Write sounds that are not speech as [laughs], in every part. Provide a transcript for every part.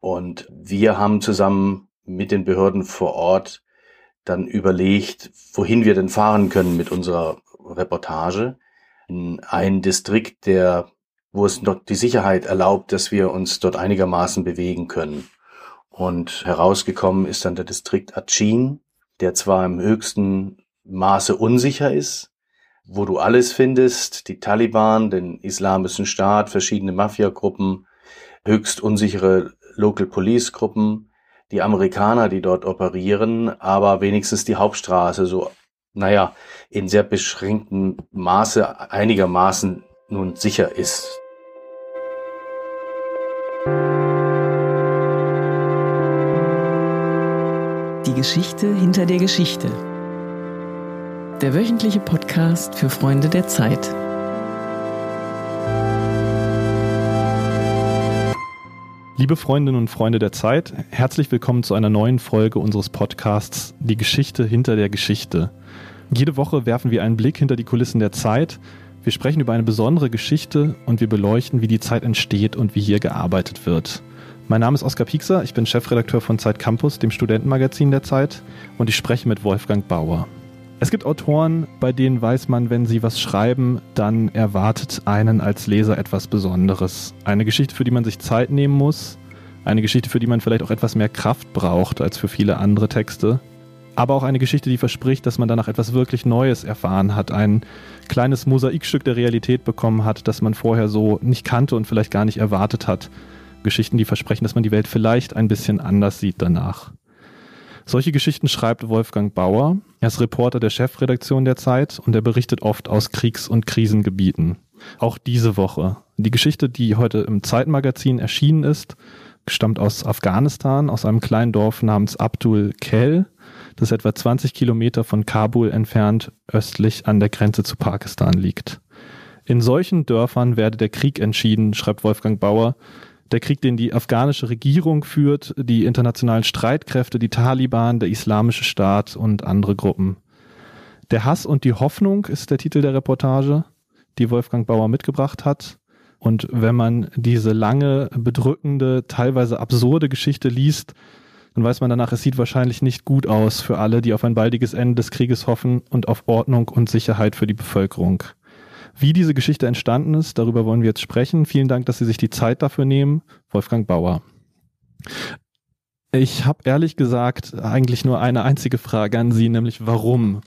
Und wir haben zusammen mit den Behörden vor Ort dann überlegt, wohin wir denn fahren können mit unserer Reportage. In einen Distrikt, der, wo es dort die Sicherheit erlaubt, dass wir uns dort einigermaßen bewegen können. Und herausgekommen ist dann der Distrikt Achin, der zwar im höchsten Maße unsicher ist, wo du alles findest, die Taliban, den islamischen Staat, verschiedene Mafiagruppen, höchst unsichere Local Police Gruppen, die Amerikaner, die dort operieren, aber wenigstens die Hauptstraße so, naja, in sehr beschränktem Maße einigermaßen nun sicher ist. Die Geschichte hinter der Geschichte. Der wöchentliche Podcast für Freunde der Zeit. Liebe Freundinnen und Freunde der Zeit, herzlich willkommen zu einer neuen Folge unseres Podcasts Die Geschichte hinter der Geschichte. Jede Woche werfen wir einen Blick hinter die Kulissen der Zeit. Wir sprechen über eine besondere Geschichte und wir beleuchten, wie die Zeit entsteht und wie hier gearbeitet wird. Mein Name ist Oskar Piekser, ich bin Chefredakteur von Zeit Campus, dem Studentenmagazin der Zeit, und ich spreche mit Wolfgang Bauer. Es gibt Autoren, bei denen weiß man, wenn sie was schreiben, dann erwartet einen als Leser etwas Besonderes. Eine Geschichte, für die man sich Zeit nehmen muss. Eine Geschichte, für die man vielleicht auch etwas mehr Kraft braucht als für viele andere Texte. Aber auch eine Geschichte, die verspricht, dass man danach etwas wirklich Neues erfahren hat. Ein kleines Mosaikstück der Realität bekommen hat, das man vorher so nicht kannte und vielleicht gar nicht erwartet hat. Geschichten, die versprechen, dass man die Welt vielleicht ein bisschen anders sieht danach. Solche Geschichten schreibt Wolfgang Bauer. Er ist Reporter der Chefredaktion der Zeit und er berichtet oft aus Kriegs- und Krisengebieten. Auch diese Woche. Die Geschichte, die heute im Zeitmagazin erschienen ist, stammt aus Afghanistan, aus einem kleinen Dorf namens Abdul Khel, das etwa 20 Kilometer von Kabul entfernt östlich an der Grenze zu Pakistan liegt. In solchen Dörfern werde der Krieg entschieden, schreibt Wolfgang Bauer, der Krieg, den die afghanische Regierung führt, die internationalen Streitkräfte, die Taliban, der Islamische Staat und andere Gruppen. Der Hass und die Hoffnung ist der Titel der Reportage, die Wolfgang Bauer mitgebracht hat. Und wenn man diese lange, bedrückende, teilweise absurde Geschichte liest, dann weiß man danach, es sieht wahrscheinlich nicht gut aus für alle, die auf ein baldiges Ende des Krieges hoffen und auf Ordnung und Sicherheit für die Bevölkerung. Wie diese Geschichte entstanden ist, darüber wollen wir jetzt sprechen. Vielen Dank, dass Sie sich die Zeit dafür nehmen. Wolfgang Bauer. Ich habe ehrlich gesagt eigentlich nur eine einzige Frage an Sie, nämlich warum?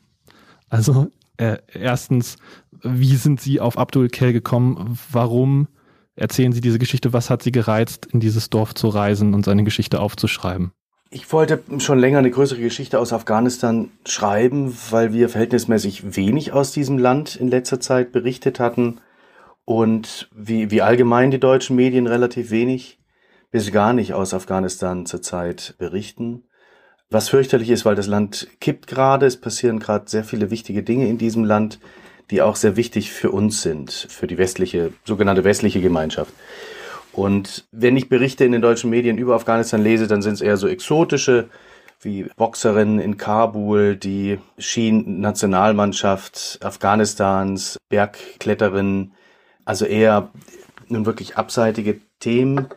Also äh, erstens, wie sind Sie auf Abdul Kell gekommen? Warum erzählen Sie diese Geschichte? Was hat Sie gereizt, in dieses Dorf zu reisen und seine Geschichte aufzuschreiben? Ich wollte schon länger eine größere Geschichte aus Afghanistan schreiben, weil wir verhältnismäßig wenig aus diesem Land in letzter Zeit berichtet hatten und wie, wie allgemein die deutschen Medien relativ wenig bis gar nicht aus Afghanistan zurzeit berichten. Was fürchterlich ist, weil das Land kippt gerade, es passieren gerade sehr viele wichtige Dinge in diesem Land, die auch sehr wichtig für uns sind, für die westliche, sogenannte westliche Gemeinschaft. Und wenn ich Berichte in den deutschen Medien über Afghanistan lese, dann sind es eher so exotische, wie Boxerinnen in Kabul, die Skien-Nationalmannschaft Afghanistans, Bergkletterinnen, also eher nun wirklich abseitige Themen.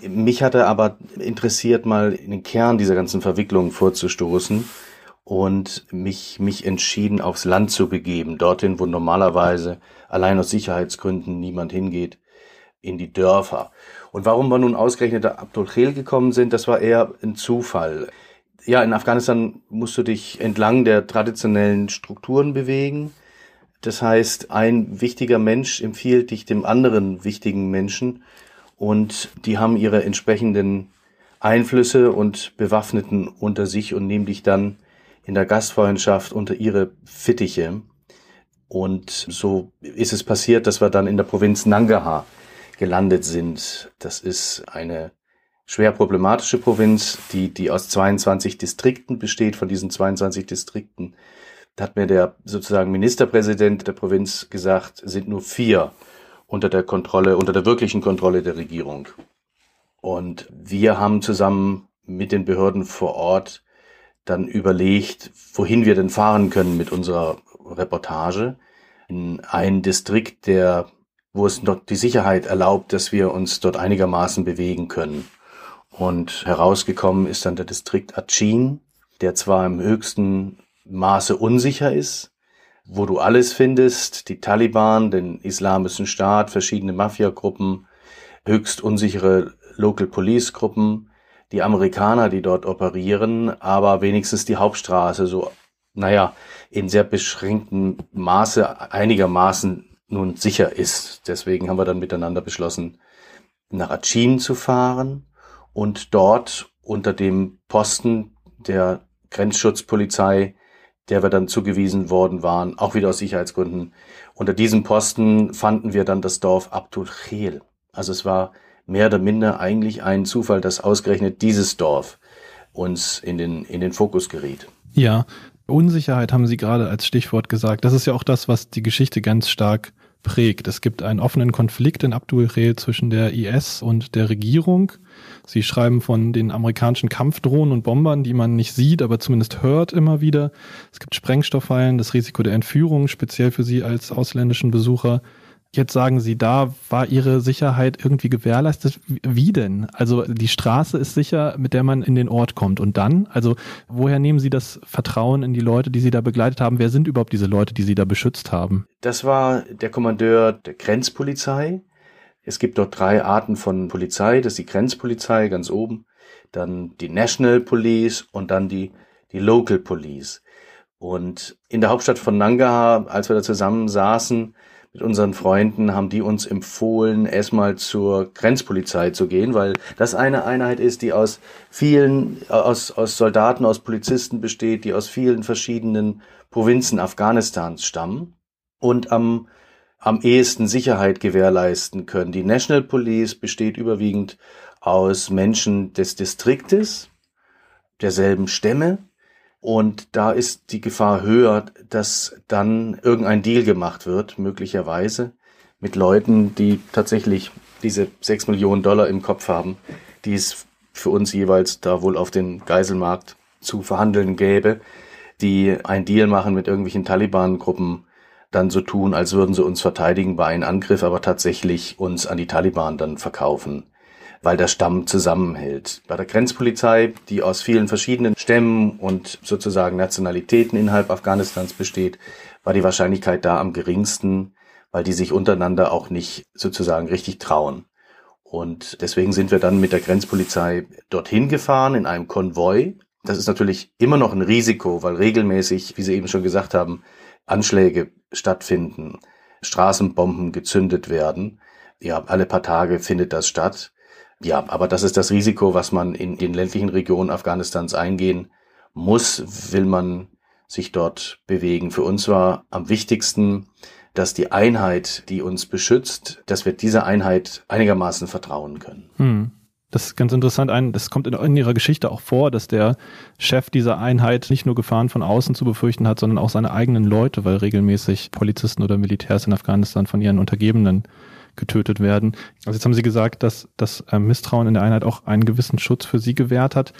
Mich hatte aber interessiert, mal in den Kern dieser ganzen Verwicklung vorzustoßen und mich, mich entschieden, aufs Land zu begeben, dorthin, wo normalerweise allein aus Sicherheitsgründen niemand hingeht in die Dörfer. Und warum wir nun ausgerechnet Abdul Khel gekommen sind, das war eher ein Zufall. Ja, in Afghanistan musst du dich entlang der traditionellen Strukturen bewegen. Das heißt, ein wichtiger Mensch empfiehlt dich dem anderen wichtigen Menschen und die haben ihre entsprechenden Einflüsse und Bewaffneten unter sich und nehmen dich dann in der Gastfreundschaft unter ihre Fittiche. Und so ist es passiert, dass wir dann in der Provinz Nangarhar gelandet sind. Das ist eine schwer problematische Provinz, die, die aus 22 Distrikten besteht. Von diesen 22 Distrikten hat mir der sozusagen Ministerpräsident der Provinz gesagt, sind nur vier unter der Kontrolle, unter der wirklichen Kontrolle der Regierung. Und wir haben zusammen mit den Behörden vor Ort dann überlegt, wohin wir denn fahren können mit unserer Reportage in einen Distrikt, der wo es dort die Sicherheit erlaubt, dass wir uns dort einigermaßen bewegen können. Und herausgekommen ist dann der Distrikt Achin, der zwar im höchsten Maße unsicher ist, wo du alles findest, die Taliban, den Islamischen Staat, verschiedene Mafiagruppen, höchst unsichere Local Police Gruppen, die Amerikaner, die dort operieren, aber wenigstens die Hauptstraße so, naja, in sehr beschränktem Maße einigermaßen nun sicher ist. Deswegen haben wir dann miteinander beschlossen, nach Achin zu fahren und dort unter dem Posten der Grenzschutzpolizei, der wir dann zugewiesen worden waren, auch wieder aus Sicherheitsgründen. Unter diesem Posten fanden wir dann das Dorf Abdul Khel. Also es war mehr oder minder eigentlich ein Zufall, dass ausgerechnet dieses Dorf uns in den, in den Fokus geriet. Ja, Unsicherheit haben Sie gerade als Stichwort gesagt. Das ist ja auch das, was die Geschichte ganz stark prägt. Es gibt einen offenen Konflikt in Abdul Khel zwischen der IS und der Regierung. Sie schreiben von den amerikanischen Kampfdrohnen und Bombern, die man nicht sieht, aber zumindest hört immer wieder. Es gibt Sprengstofffallen, das Risiko der Entführung, speziell für Sie als ausländischen Besucher. Jetzt sagen Sie, da war Ihre Sicherheit irgendwie gewährleistet. Wie denn? Also die Straße ist sicher, mit der man in den Ort kommt. Und dann? Also woher nehmen Sie das Vertrauen in die Leute, die Sie da begleitet haben? Wer sind überhaupt diese Leute, die Sie da beschützt haben? Das war der Kommandeur der Grenzpolizei. Es gibt dort drei Arten von Polizei. Das ist die Grenzpolizei ganz oben, dann die National Police und dann die, die Local Police. Und in der Hauptstadt von Nangarhar, als wir da zusammen saßen, mit unseren Freunden haben die uns empfohlen, erstmal zur Grenzpolizei zu gehen, weil das eine Einheit ist, die aus vielen, aus, aus Soldaten, aus Polizisten besteht, die aus vielen verschiedenen Provinzen Afghanistans stammen und am, am ehesten Sicherheit gewährleisten können. Die National Police besteht überwiegend aus Menschen des Distriktes, derselben Stämme, und da ist die Gefahr höher, dass dann irgendein Deal gemacht wird, möglicherweise, mit Leuten, die tatsächlich diese sechs Millionen Dollar im Kopf haben, die es für uns jeweils da wohl auf den Geiselmarkt zu verhandeln gäbe, die ein Deal machen mit irgendwelchen Taliban-Gruppen, dann so tun, als würden sie uns verteidigen bei einem Angriff, aber tatsächlich uns an die Taliban dann verkaufen weil der Stamm zusammenhält. Bei der Grenzpolizei, die aus vielen verschiedenen Stämmen und sozusagen Nationalitäten innerhalb Afghanistans besteht, war die Wahrscheinlichkeit da am geringsten, weil die sich untereinander auch nicht sozusagen richtig trauen. Und deswegen sind wir dann mit der Grenzpolizei dorthin gefahren in einem Konvoi. Das ist natürlich immer noch ein Risiko, weil regelmäßig, wie Sie eben schon gesagt haben, Anschläge stattfinden, Straßenbomben gezündet werden. Ja, alle paar Tage findet das statt. Ja, aber das ist das Risiko, was man in den ländlichen Regionen Afghanistans eingehen muss, will man sich dort bewegen. Für uns war am wichtigsten, dass die Einheit, die uns beschützt, dass wir dieser Einheit einigermaßen vertrauen können. Hm. Das ist ganz interessant. Ein, das kommt in, in, ihrer Geschichte auch vor, dass der Chef dieser Einheit nicht nur Gefahren von außen zu befürchten hat, sondern auch seine eigenen Leute, weil regelmäßig Polizisten oder Militärs in Afghanistan von ihren Untergebenen getötet werden. Also jetzt haben Sie gesagt, dass das äh, Misstrauen in der Einheit auch einen gewissen Schutz für Sie gewährt hat.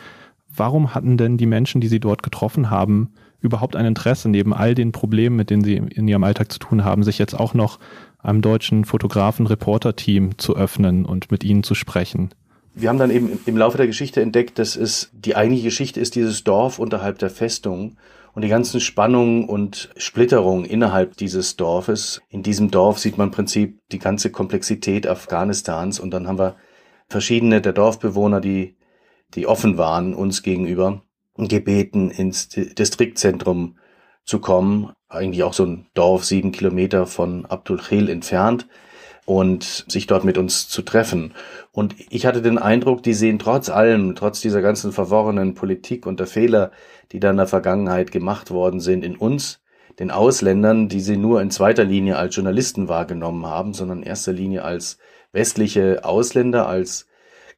Warum hatten denn die Menschen, die Sie dort getroffen haben, überhaupt ein Interesse, neben all den Problemen, mit denen Sie in Ihrem Alltag zu tun haben, sich jetzt auch noch einem deutschen Fotografen-Reporter-Team zu öffnen und mit Ihnen zu sprechen? Wir haben dann eben im Laufe der Geschichte entdeckt, dass es die eigentliche Geschichte ist dieses Dorf unterhalb der Festung und die ganzen Spannungen und Splitterungen innerhalb dieses Dorfes. In diesem Dorf sieht man im Prinzip die ganze Komplexität Afghanistans und dann haben wir verschiedene der Dorfbewohner, die, die offen waren uns gegenüber, gebeten, ins Distriktzentrum zu kommen. Eigentlich auch so ein Dorf sieben Kilometer von Abdul Khil entfernt und sich dort mit uns zu treffen. Und ich hatte den Eindruck, die sehen trotz allem, trotz dieser ganzen verworrenen Politik und der Fehler, die da in der Vergangenheit gemacht worden sind, in uns, den Ausländern, die sie nur in zweiter Linie als Journalisten wahrgenommen haben, sondern in erster Linie als westliche Ausländer, als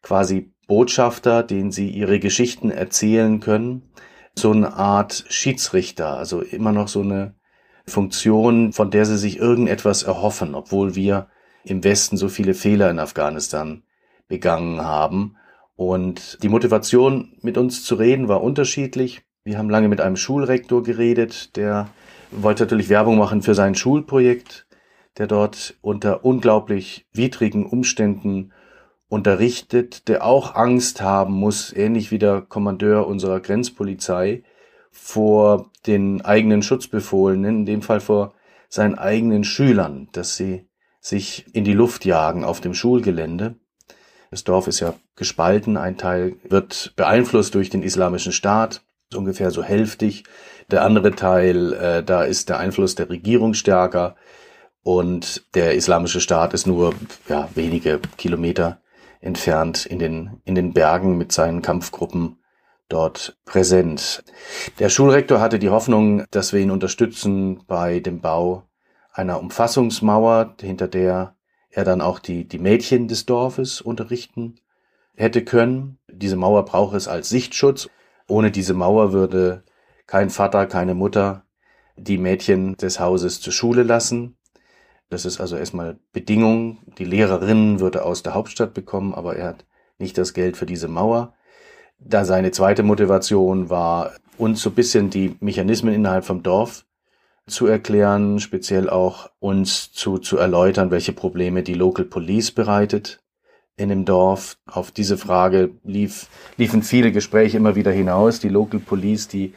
quasi Botschafter, denen sie ihre Geschichten erzählen können. So eine Art Schiedsrichter, also immer noch so eine Funktion, von der sie sich irgendetwas erhoffen, obwohl wir im Westen so viele Fehler in Afghanistan begangen haben. Und die Motivation, mit uns zu reden, war unterschiedlich. Wir haben lange mit einem Schulrektor geredet, der wollte natürlich Werbung machen für sein Schulprojekt, der dort unter unglaublich widrigen Umständen unterrichtet, der auch Angst haben muss, ähnlich wie der Kommandeur unserer Grenzpolizei, vor den eigenen Schutzbefohlenen, in dem Fall vor seinen eigenen Schülern, dass sie sich in die Luft jagen auf dem Schulgelände. Das Dorf ist ja gespalten, ein Teil wird beeinflusst durch den islamischen Staat, ungefähr so hälftig. Der andere Teil, äh, da ist der Einfluss der Regierung stärker und der islamische Staat ist nur ja, wenige Kilometer entfernt in den, in den Bergen mit seinen Kampfgruppen dort präsent. Der Schulrektor hatte die Hoffnung, dass wir ihn unterstützen bei dem Bau einer Umfassungsmauer, hinter der er dann auch die, die Mädchen des Dorfes unterrichten hätte können. Diese Mauer braucht es als Sichtschutz. Ohne diese Mauer würde kein Vater, keine Mutter die Mädchen des Hauses zur Schule lassen. Das ist also erstmal Bedingung. Die Lehrerin würde aus der Hauptstadt bekommen, aber er hat nicht das Geld für diese Mauer. Da seine zweite Motivation war, uns so bisschen die Mechanismen innerhalb vom Dorf zu erklären, speziell auch uns zu, zu erläutern, welche Probleme die Local Police bereitet in dem Dorf. Auf diese Frage lief, liefen viele Gespräche immer wieder hinaus. Die Local Police, die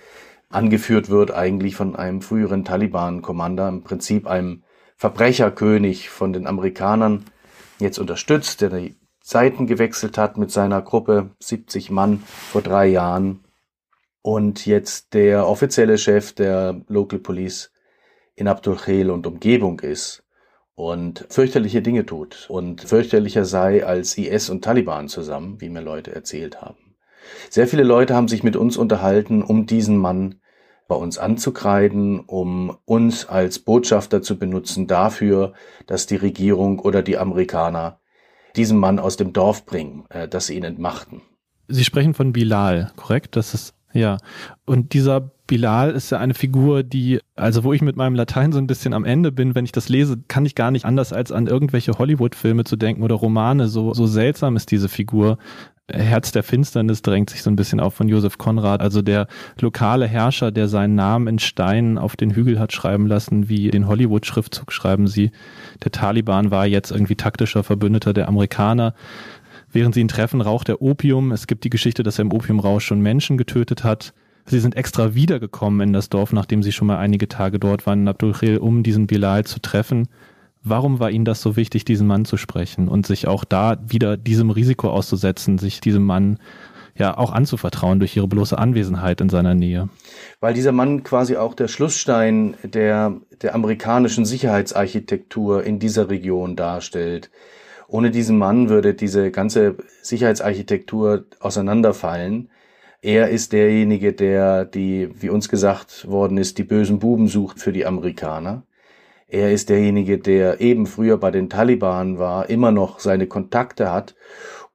angeführt wird eigentlich von einem früheren Taliban-Commander, im Prinzip einem Verbrecherkönig von den Amerikanern, jetzt unterstützt, der die Seiten gewechselt hat mit seiner Gruppe, 70 Mann vor drei Jahren und jetzt der offizielle Chef der Local Police in Abdul Khel und Umgebung ist und fürchterliche Dinge tut und fürchterlicher sei als IS und Taliban zusammen, wie mir Leute erzählt haben. Sehr viele Leute haben sich mit uns unterhalten, um diesen Mann bei uns anzukreiden, um uns als Botschafter zu benutzen dafür, dass die Regierung oder die Amerikaner diesen Mann aus dem Dorf bringen, äh, dass sie ihn entmachten. Sie sprechen von Bilal, korrekt? Das ist ja. Und dieser Bilal ist ja eine Figur, die, also wo ich mit meinem Latein so ein bisschen am Ende bin, wenn ich das lese, kann ich gar nicht anders als an irgendwelche Hollywood-Filme zu denken oder Romane. So, so seltsam ist diese Figur. Herz der Finsternis drängt sich so ein bisschen auf von Josef Konrad, also der lokale Herrscher, der seinen Namen in Steinen auf den Hügel hat schreiben lassen, wie den Hollywood-Schriftzug schreiben sie. Der Taliban war jetzt irgendwie taktischer Verbündeter der Amerikaner. Während sie ihn treffen, raucht er Opium. Es gibt die Geschichte, dass er im Opiumrausch schon Menschen getötet hat. Sie sind extra wiedergekommen in das Dorf, nachdem sie schon mal einige Tage dort waren in Abdul um diesen Bilal zu treffen. Warum war Ihnen das so wichtig, diesen Mann zu sprechen und sich auch da wieder diesem Risiko auszusetzen, sich diesem Mann ja auch anzuvertrauen durch ihre bloße Anwesenheit in seiner Nähe? Weil dieser Mann quasi auch der Schlussstein der, der amerikanischen Sicherheitsarchitektur in dieser Region darstellt. Ohne diesen Mann würde diese ganze Sicherheitsarchitektur auseinanderfallen. Er ist derjenige, der die, wie uns gesagt worden ist, die bösen Buben sucht für die Amerikaner. Er ist derjenige, der eben früher bei den Taliban war, immer noch seine Kontakte hat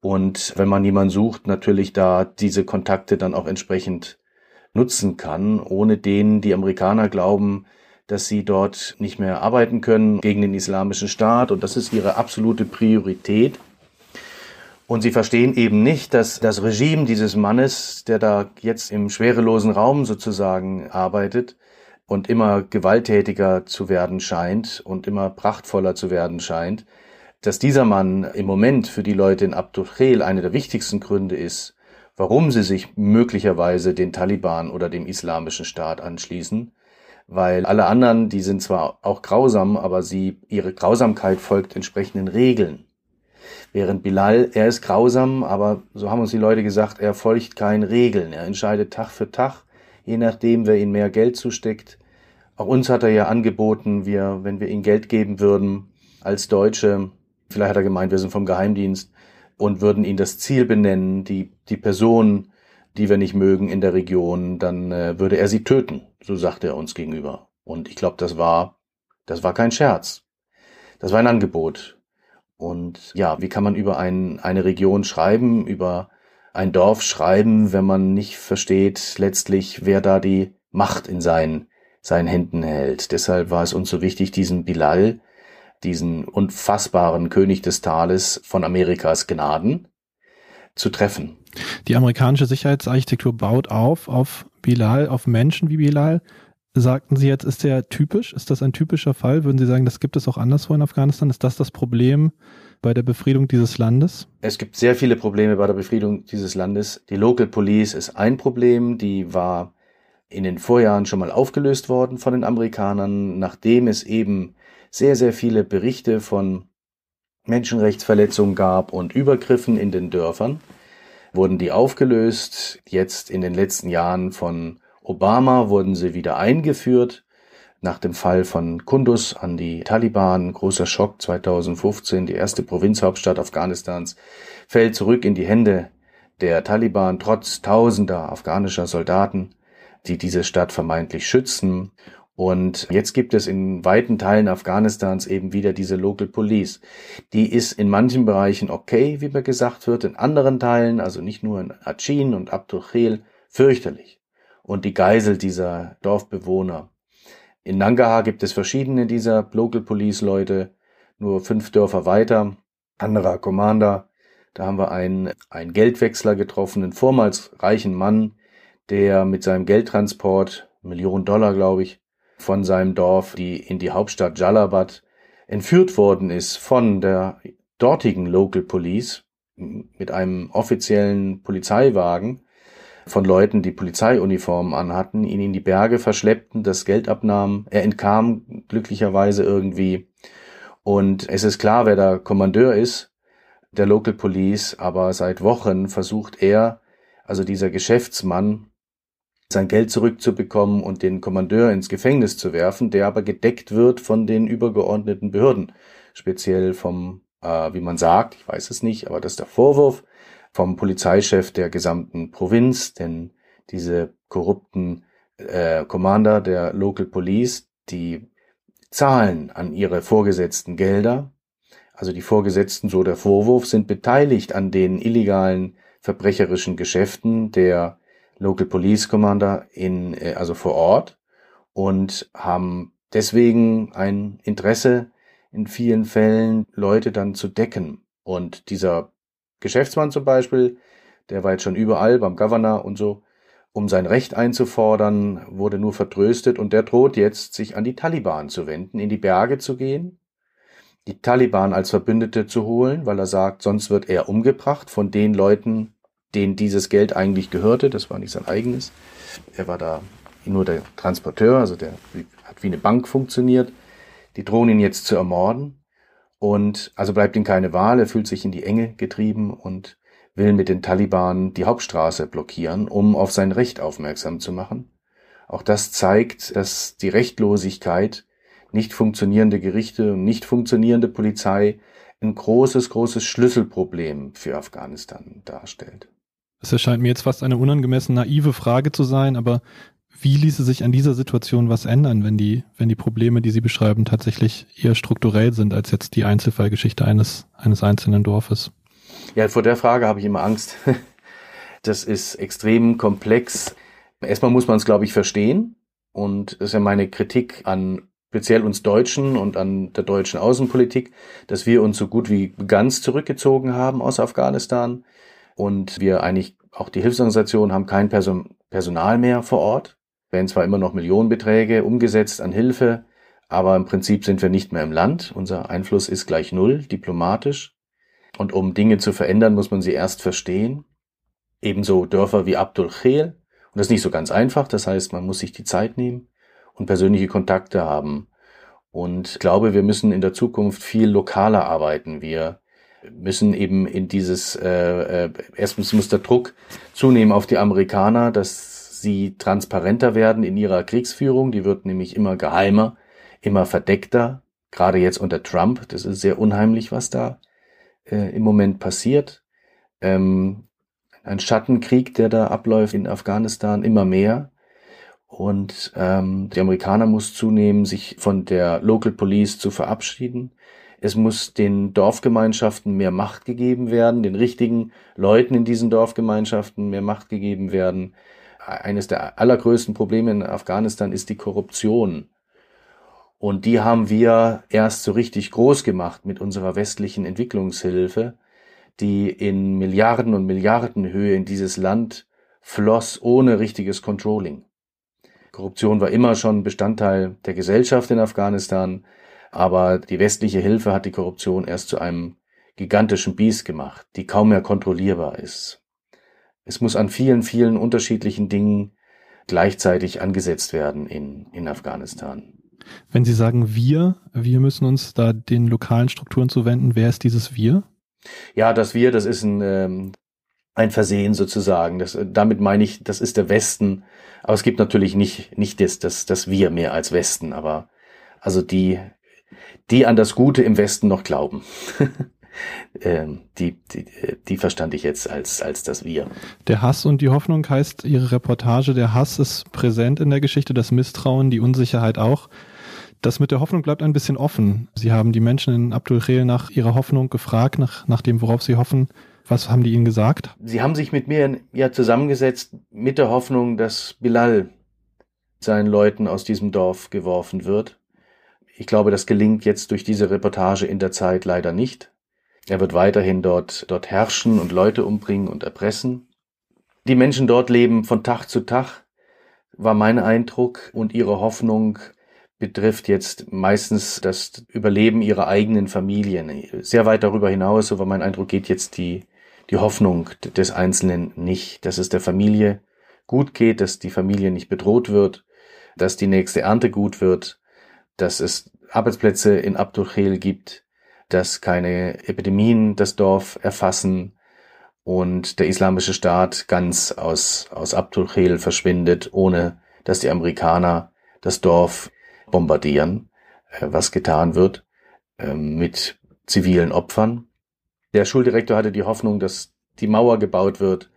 und wenn man jemanden sucht, natürlich da diese Kontakte dann auch entsprechend nutzen kann, ohne denen die Amerikaner glauben, dass sie dort nicht mehr arbeiten können gegen den islamischen Staat und das ist ihre absolute Priorität. Und sie verstehen eben nicht, dass das Regime dieses Mannes, der da jetzt im schwerelosen Raum sozusagen arbeitet und immer gewalttätiger zu werden scheint und immer prachtvoller zu werden scheint, dass dieser Mann im Moment für die Leute in Abdul Khel einer der wichtigsten Gründe ist, warum sie sich möglicherweise den Taliban oder dem islamischen Staat anschließen, weil alle anderen, die sind zwar auch grausam, aber sie, ihre Grausamkeit folgt entsprechenden Regeln. Während Bilal, er ist grausam, aber so haben uns die Leute gesagt, er folgt keinen Regeln. Er entscheidet Tag für Tag, je nachdem, wer ihm mehr Geld zusteckt. Auch uns hat er ja angeboten, wir, wenn wir ihm Geld geben würden, als Deutsche, vielleicht hat er gemeint, wir sind vom Geheimdienst, und würden ihn das Ziel benennen, die, die Person, die wir nicht mögen in der Region, dann äh, würde er sie töten. So sagte er uns gegenüber. Und ich glaube, das war, das war kein Scherz. Das war ein Angebot. Und ja, wie kann man über ein, eine Region schreiben, über ein Dorf schreiben, wenn man nicht versteht letztlich, wer da die Macht in seinen, seinen Händen hält. Deshalb war es uns so wichtig, diesen Bilal, diesen unfassbaren König des Tales von Amerikas Gnaden, zu treffen. Die amerikanische Sicherheitsarchitektur baut auf auf Bilal, auf Menschen wie Bilal. sagten Sie jetzt, ist der typisch? Ist das ein typischer Fall? Würden Sie sagen, das gibt es auch anderswo in Afghanistan? Ist das das Problem bei der Befriedung dieses Landes? Es gibt sehr viele Probleme bei der Befriedung dieses Landes. Die Local Police ist ein Problem, die war in den Vorjahren schon mal aufgelöst worden von den Amerikanern, nachdem es eben sehr, sehr viele Berichte von Menschenrechtsverletzungen gab und Übergriffen in den Dörfern, wurden die aufgelöst. Jetzt in den letzten Jahren von Obama wurden sie wieder eingeführt. Nach dem Fall von Kunduz an die Taliban, großer Schock 2015, die erste Provinzhauptstadt Afghanistans, fällt zurück in die Hände der Taliban, trotz tausender afghanischer Soldaten, die diese Stadt vermeintlich schützen. Und jetzt gibt es in weiten Teilen Afghanistans eben wieder diese Local Police. Die ist in manchen Bereichen okay, wie mir gesagt wird, in anderen Teilen, also nicht nur in Achin und Abdul Khel, fürchterlich und die Geisel dieser Dorfbewohner. In Nangarhar gibt es verschiedene dieser Local Police Leute, nur fünf Dörfer weiter, anderer Commander. Da haben wir einen, einen Geldwechsler getroffen, einen vormals reichen Mann, der mit seinem Geldtransport, Millionen Dollar, glaube ich, von seinem Dorf die, in die Hauptstadt Jalabad entführt worden ist von der dortigen Local Police mit einem offiziellen Polizeiwagen von Leuten, die Polizeiuniformen anhatten, ihn in die Berge verschleppten, das Geld abnahmen. Er entkam glücklicherweise irgendwie. Und es ist klar, wer der Kommandeur ist, der Local Police, aber seit Wochen versucht er, also dieser Geschäftsmann, sein Geld zurückzubekommen und den Kommandeur ins Gefängnis zu werfen, der aber gedeckt wird von den übergeordneten Behörden, speziell vom, äh, wie man sagt, ich weiß es nicht, aber das ist der Vorwurf, vom Polizeichef der gesamten Provinz, denn diese korrupten äh, Commander der Local Police, die zahlen an ihre Vorgesetzten Gelder, also die Vorgesetzten, so der Vorwurf, sind beteiligt an den illegalen verbrecherischen Geschäften der Local Police Commander in, äh, also vor Ort und haben deswegen ein Interesse in vielen Fällen Leute dann zu decken. Und dieser Geschäftsmann zum Beispiel, der war jetzt schon überall beim Governor und so, um sein Recht einzufordern, wurde nur vertröstet und der droht jetzt, sich an die Taliban zu wenden, in die Berge zu gehen, die Taliban als Verbündete zu holen, weil er sagt, sonst wird er umgebracht von den Leuten, denen dieses Geld eigentlich gehörte, das war nicht sein eigenes. Er war da nur der Transporteur, also der hat wie eine Bank funktioniert. Die drohen ihn jetzt zu ermorden. Und also bleibt ihm keine Wahl, er fühlt sich in die Enge getrieben und will mit den Taliban die Hauptstraße blockieren, um auf sein Recht aufmerksam zu machen. Auch das zeigt, dass die Rechtlosigkeit, nicht funktionierende Gerichte und nicht funktionierende Polizei ein großes, großes Schlüsselproblem für Afghanistan darstellt. Es erscheint mir jetzt fast eine unangemessen naive Frage zu sein, aber wie ließe sich an dieser Situation was ändern, wenn die, wenn die Probleme, die Sie beschreiben, tatsächlich eher strukturell sind als jetzt die Einzelfallgeschichte eines, eines einzelnen Dorfes? Ja, vor der Frage habe ich immer Angst. [laughs] Das ist extrem komplex. Erstmal muss man es, glaube ich, verstehen. Und das ist ja meine Kritik an speziell uns Deutschen und an der deutschen Außenpolitik, dass wir uns so gut wie ganz zurückgezogen haben aus Afghanistan und wir eigentlich auch die Hilfsorganisationen haben kein Personal mehr vor Ort werden zwar immer noch Millionenbeträge umgesetzt an Hilfe, aber im Prinzip sind wir nicht mehr im Land. Unser Einfluss ist gleich null, diplomatisch. Und um Dinge zu verändern, muss man sie erst verstehen. Ebenso Dörfer wie Abdul Khel. Und das ist nicht so ganz einfach. Das heißt, man muss sich die Zeit nehmen und persönliche Kontakte haben. Und ich glaube, wir müssen in der Zukunft viel lokaler arbeiten. Wir müssen eben in dieses, äh, äh, erstens muss der Druck zunehmen auf die Amerikaner, dass sie transparenter werden in ihrer Kriegsführung. Die wird nämlich immer geheimer, immer verdeckter. Gerade jetzt unter Trump. Das ist sehr unheimlich, was da äh, im Moment passiert. Ähm, ein Schattenkrieg, der da abläuft in Afghanistan, immer mehr. Und ähm, die Amerikaner muss zunehmen, sich von der Local Police zu verabschieden. Es muss den Dorfgemeinschaften mehr Macht gegeben werden, den richtigen Leuten in diesen Dorfgemeinschaften mehr Macht gegeben werden eines der allergrößten Probleme in Afghanistan ist die Korruption. Und die haben wir erst so richtig groß gemacht mit unserer westlichen Entwicklungshilfe, die in Milliarden und Milliarden Höhe in dieses Land floss ohne richtiges Controlling. Korruption war immer schon Bestandteil der Gesellschaft in Afghanistan, aber die westliche Hilfe hat die Korruption erst zu einem gigantischen Biest gemacht, die kaum mehr kontrollierbar ist. Es muss an vielen, vielen unterschiedlichen Dingen gleichzeitig angesetzt werden in, in Afghanistan. Wenn Sie sagen wir, wir müssen uns da den lokalen Strukturen zuwenden, wer ist dieses wir? Ja, das wir, das ist ein, ähm, ein Versehen sozusagen. Das, damit meine ich, das ist der Westen. Aber es gibt natürlich nicht, nicht das, das, das wir mehr als Westen, aber also die, die an das Gute im Westen noch glauben. [laughs] ähm, die, die, die verstand ich jetzt als, als das Wir. Der Hass und die Hoffnung heißt Ihre Reportage, der Hass ist präsent in der Geschichte, das Misstrauen, die Unsicherheit auch. Das mit der Hoffnung bleibt ein bisschen offen. Sie haben die Menschen in Abdul Khel nach ihrer Hoffnung gefragt, nach, nach dem, worauf sie hoffen. Was haben die ihnen gesagt? Sie haben sich mit mir ja zusammengesetzt mit der Hoffnung, dass Bilal seinen Leuten aus diesem Dorf geworfen wird. Ich glaube, das gelingt jetzt durch diese Reportage in der Zeit leider nicht. Er wird weiterhin dort, dort herrschen und Leute umbringen und erpressen. Die Menschen dort leben von Tag zu Tag, war mein Eindruck, und ihre Hoffnung betrifft jetzt meistens das Überleben ihrer eigenen Familien. Sehr weit darüber hinaus, so war mein Eindruck, geht jetzt die, die Hoffnung des Einzelnen nicht, dass es der Familie gut geht, dass die Familie nicht bedroht wird, dass die nächste Ernte gut wird, dass es Arbeitsplätze in Abdulchel gibt, dass keine Epidemien das Dorf erfassen und der islamische Staat ganz aus, aus Abdul Khel verschwindet, ohne dass die Amerikaner das Dorf bombardieren, äh, was getan wird ähm, mit zivilen Opfern. Der Schuldirektor hatte die Hoffnung, dass die Mauer gebaut wird,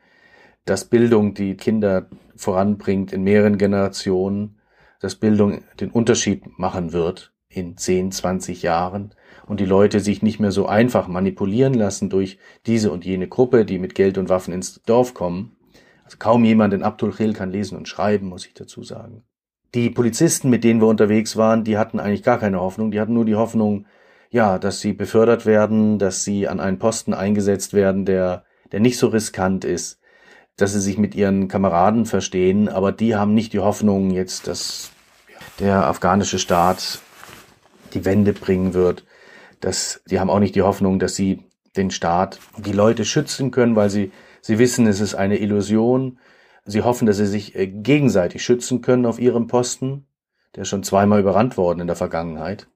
dass Bildung die Kinder voranbringt in mehreren Generationen, dass Bildung den Unterschied machen wird in 10, 20 Jahren und die Leute sich nicht mehr so einfach manipulieren lassen durch diese und jene Gruppe, die mit Geld und Waffen ins Dorf kommen. Also kaum jemand in Abdul kann lesen und schreiben, muss ich dazu sagen. Die Polizisten, mit denen wir unterwegs waren, die hatten eigentlich gar keine Hoffnung. Die hatten nur die Hoffnung, ja, dass sie befördert werden, dass sie an einen Posten eingesetzt werden, der, der nicht so riskant ist, dass sie sich mit ihren Kameraden verstehen, aber die haben nicht die Hoffnung jetzt, dass der afghanische Staat die Wende bringen wird dass die haben auch nicht die Hoffnung, dass sie den Staat, die Leute schützen können, weil sie, sie wissen, es ist eine Illusion. Sie hoffen, dass sie sich äh, gegenseitig schützen können auf ihrem Posten. Der schon zweimal überrannt worden in der Vergangenheit.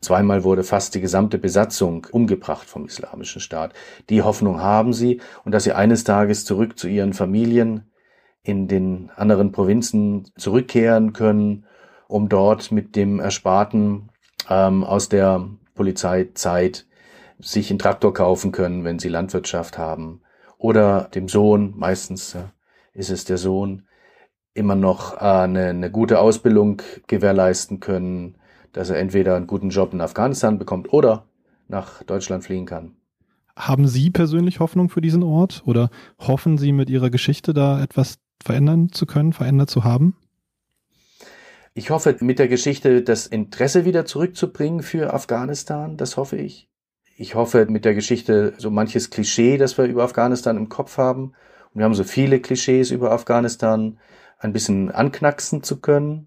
Zweimal wurde fast die gesamte Besatzung umgebracht vom Islamischen Staat. Die Hoffnung haben sie und dass sie eines Tages zurück zu ihren Familien in den anderen Provinzen zurückkehren können, um dort mit dem Ersparten ähm, aus der Polizeizeit sich einen Traktor kaufen können, wenn sie Landwirtschaft haben. Oder dem Sohn, meistens ist es der Sohn, immer noch äh, eine, eine gute Ausbildung gewährleisten können, dass er entweder einen guten Job in Afghanistan bekommt oder nach Deutschland fliehen kann. Haben Sie persönlich Hoffnung für diesen Ort oder hoffen Sie mit Ihrer Geschichte da etwas verändern zu können, verändert zu haben? Ich hoffe, mit der Geschichte das Interesse wieder zurückzubringen für Afghanistan, das hoffe ich. Ich hoffe, mit der Geschichte so manches Klischee, das wir über Afghanistan im Kopf haben, und wir haben so viele Klischees über Afghanistan, ein bisschen anknacksen zu können.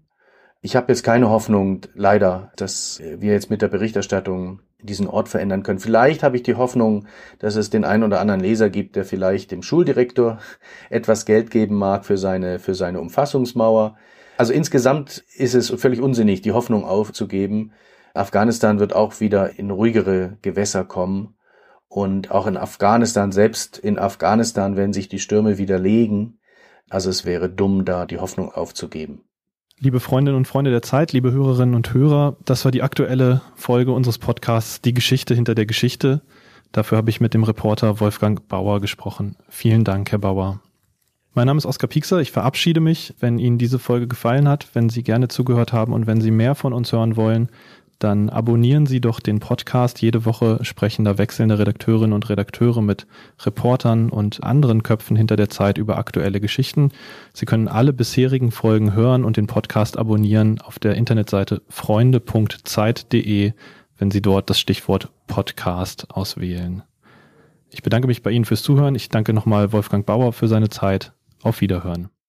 Ich habe jetzt keine Hoffnung, leider, dass wir jetzt mit der Berichterstattung diesen Ort verändern können. Vielleicht habe ich die Hoffnung, dass es den einen oder anderen Leser gibt, der vielleicht dem Schuldirektor [laughs] etwas Geld geben mag für seine, für seine Umfassungsmauer. Also insgesamt ist es völlig unsinnig, die Hoffnung aufzugeben. Afghanistan wird auch wieder in ruhigere Gewässer kommen. Und auch in Afghanistan, selbst in Afghanistan, werden sich die Stürme wieder legen. Also es wäre dumm, da die Hoffnung aufzugeben. Liebe Freundinnen und Freunde der Zeit, liebe Hörerinnen und Hörer, das war die aktuelle Folge unseres Podcasts Die Geschichte hinter der Geschichte. Dafür habe ich mit dem Reporter Wolfgang Bauer gesprochen. Vielen Dank, Herr Bauer. Mein Name ist Oskar Piekser. Ich verabschiede mich. Wenn Ihnen diese Folge gefallen hat, wenn Sie gerne zugehört haben und wenn Sie mehr von uns hören wollen, dann abonnieren Sie doch den Podcast. Jede Woche sprechen da wechselnde Redakteurinnen und Redakteure mit Reportern und anderen Köpfen hinter der Zeit über aktuelle Geschichten. Sie können alle bisherigen Folgen hören und den Podcast abonnieren auf der Internetseite freunde.zeit.de, wenn Sie dort das Stichwort Podcast auswählen. Ich bedanke mich bei Ihnen fürs Zuhören. Ich danke nochmal Wolfgang Bauer für seine Zeit. Auf Wiederhören.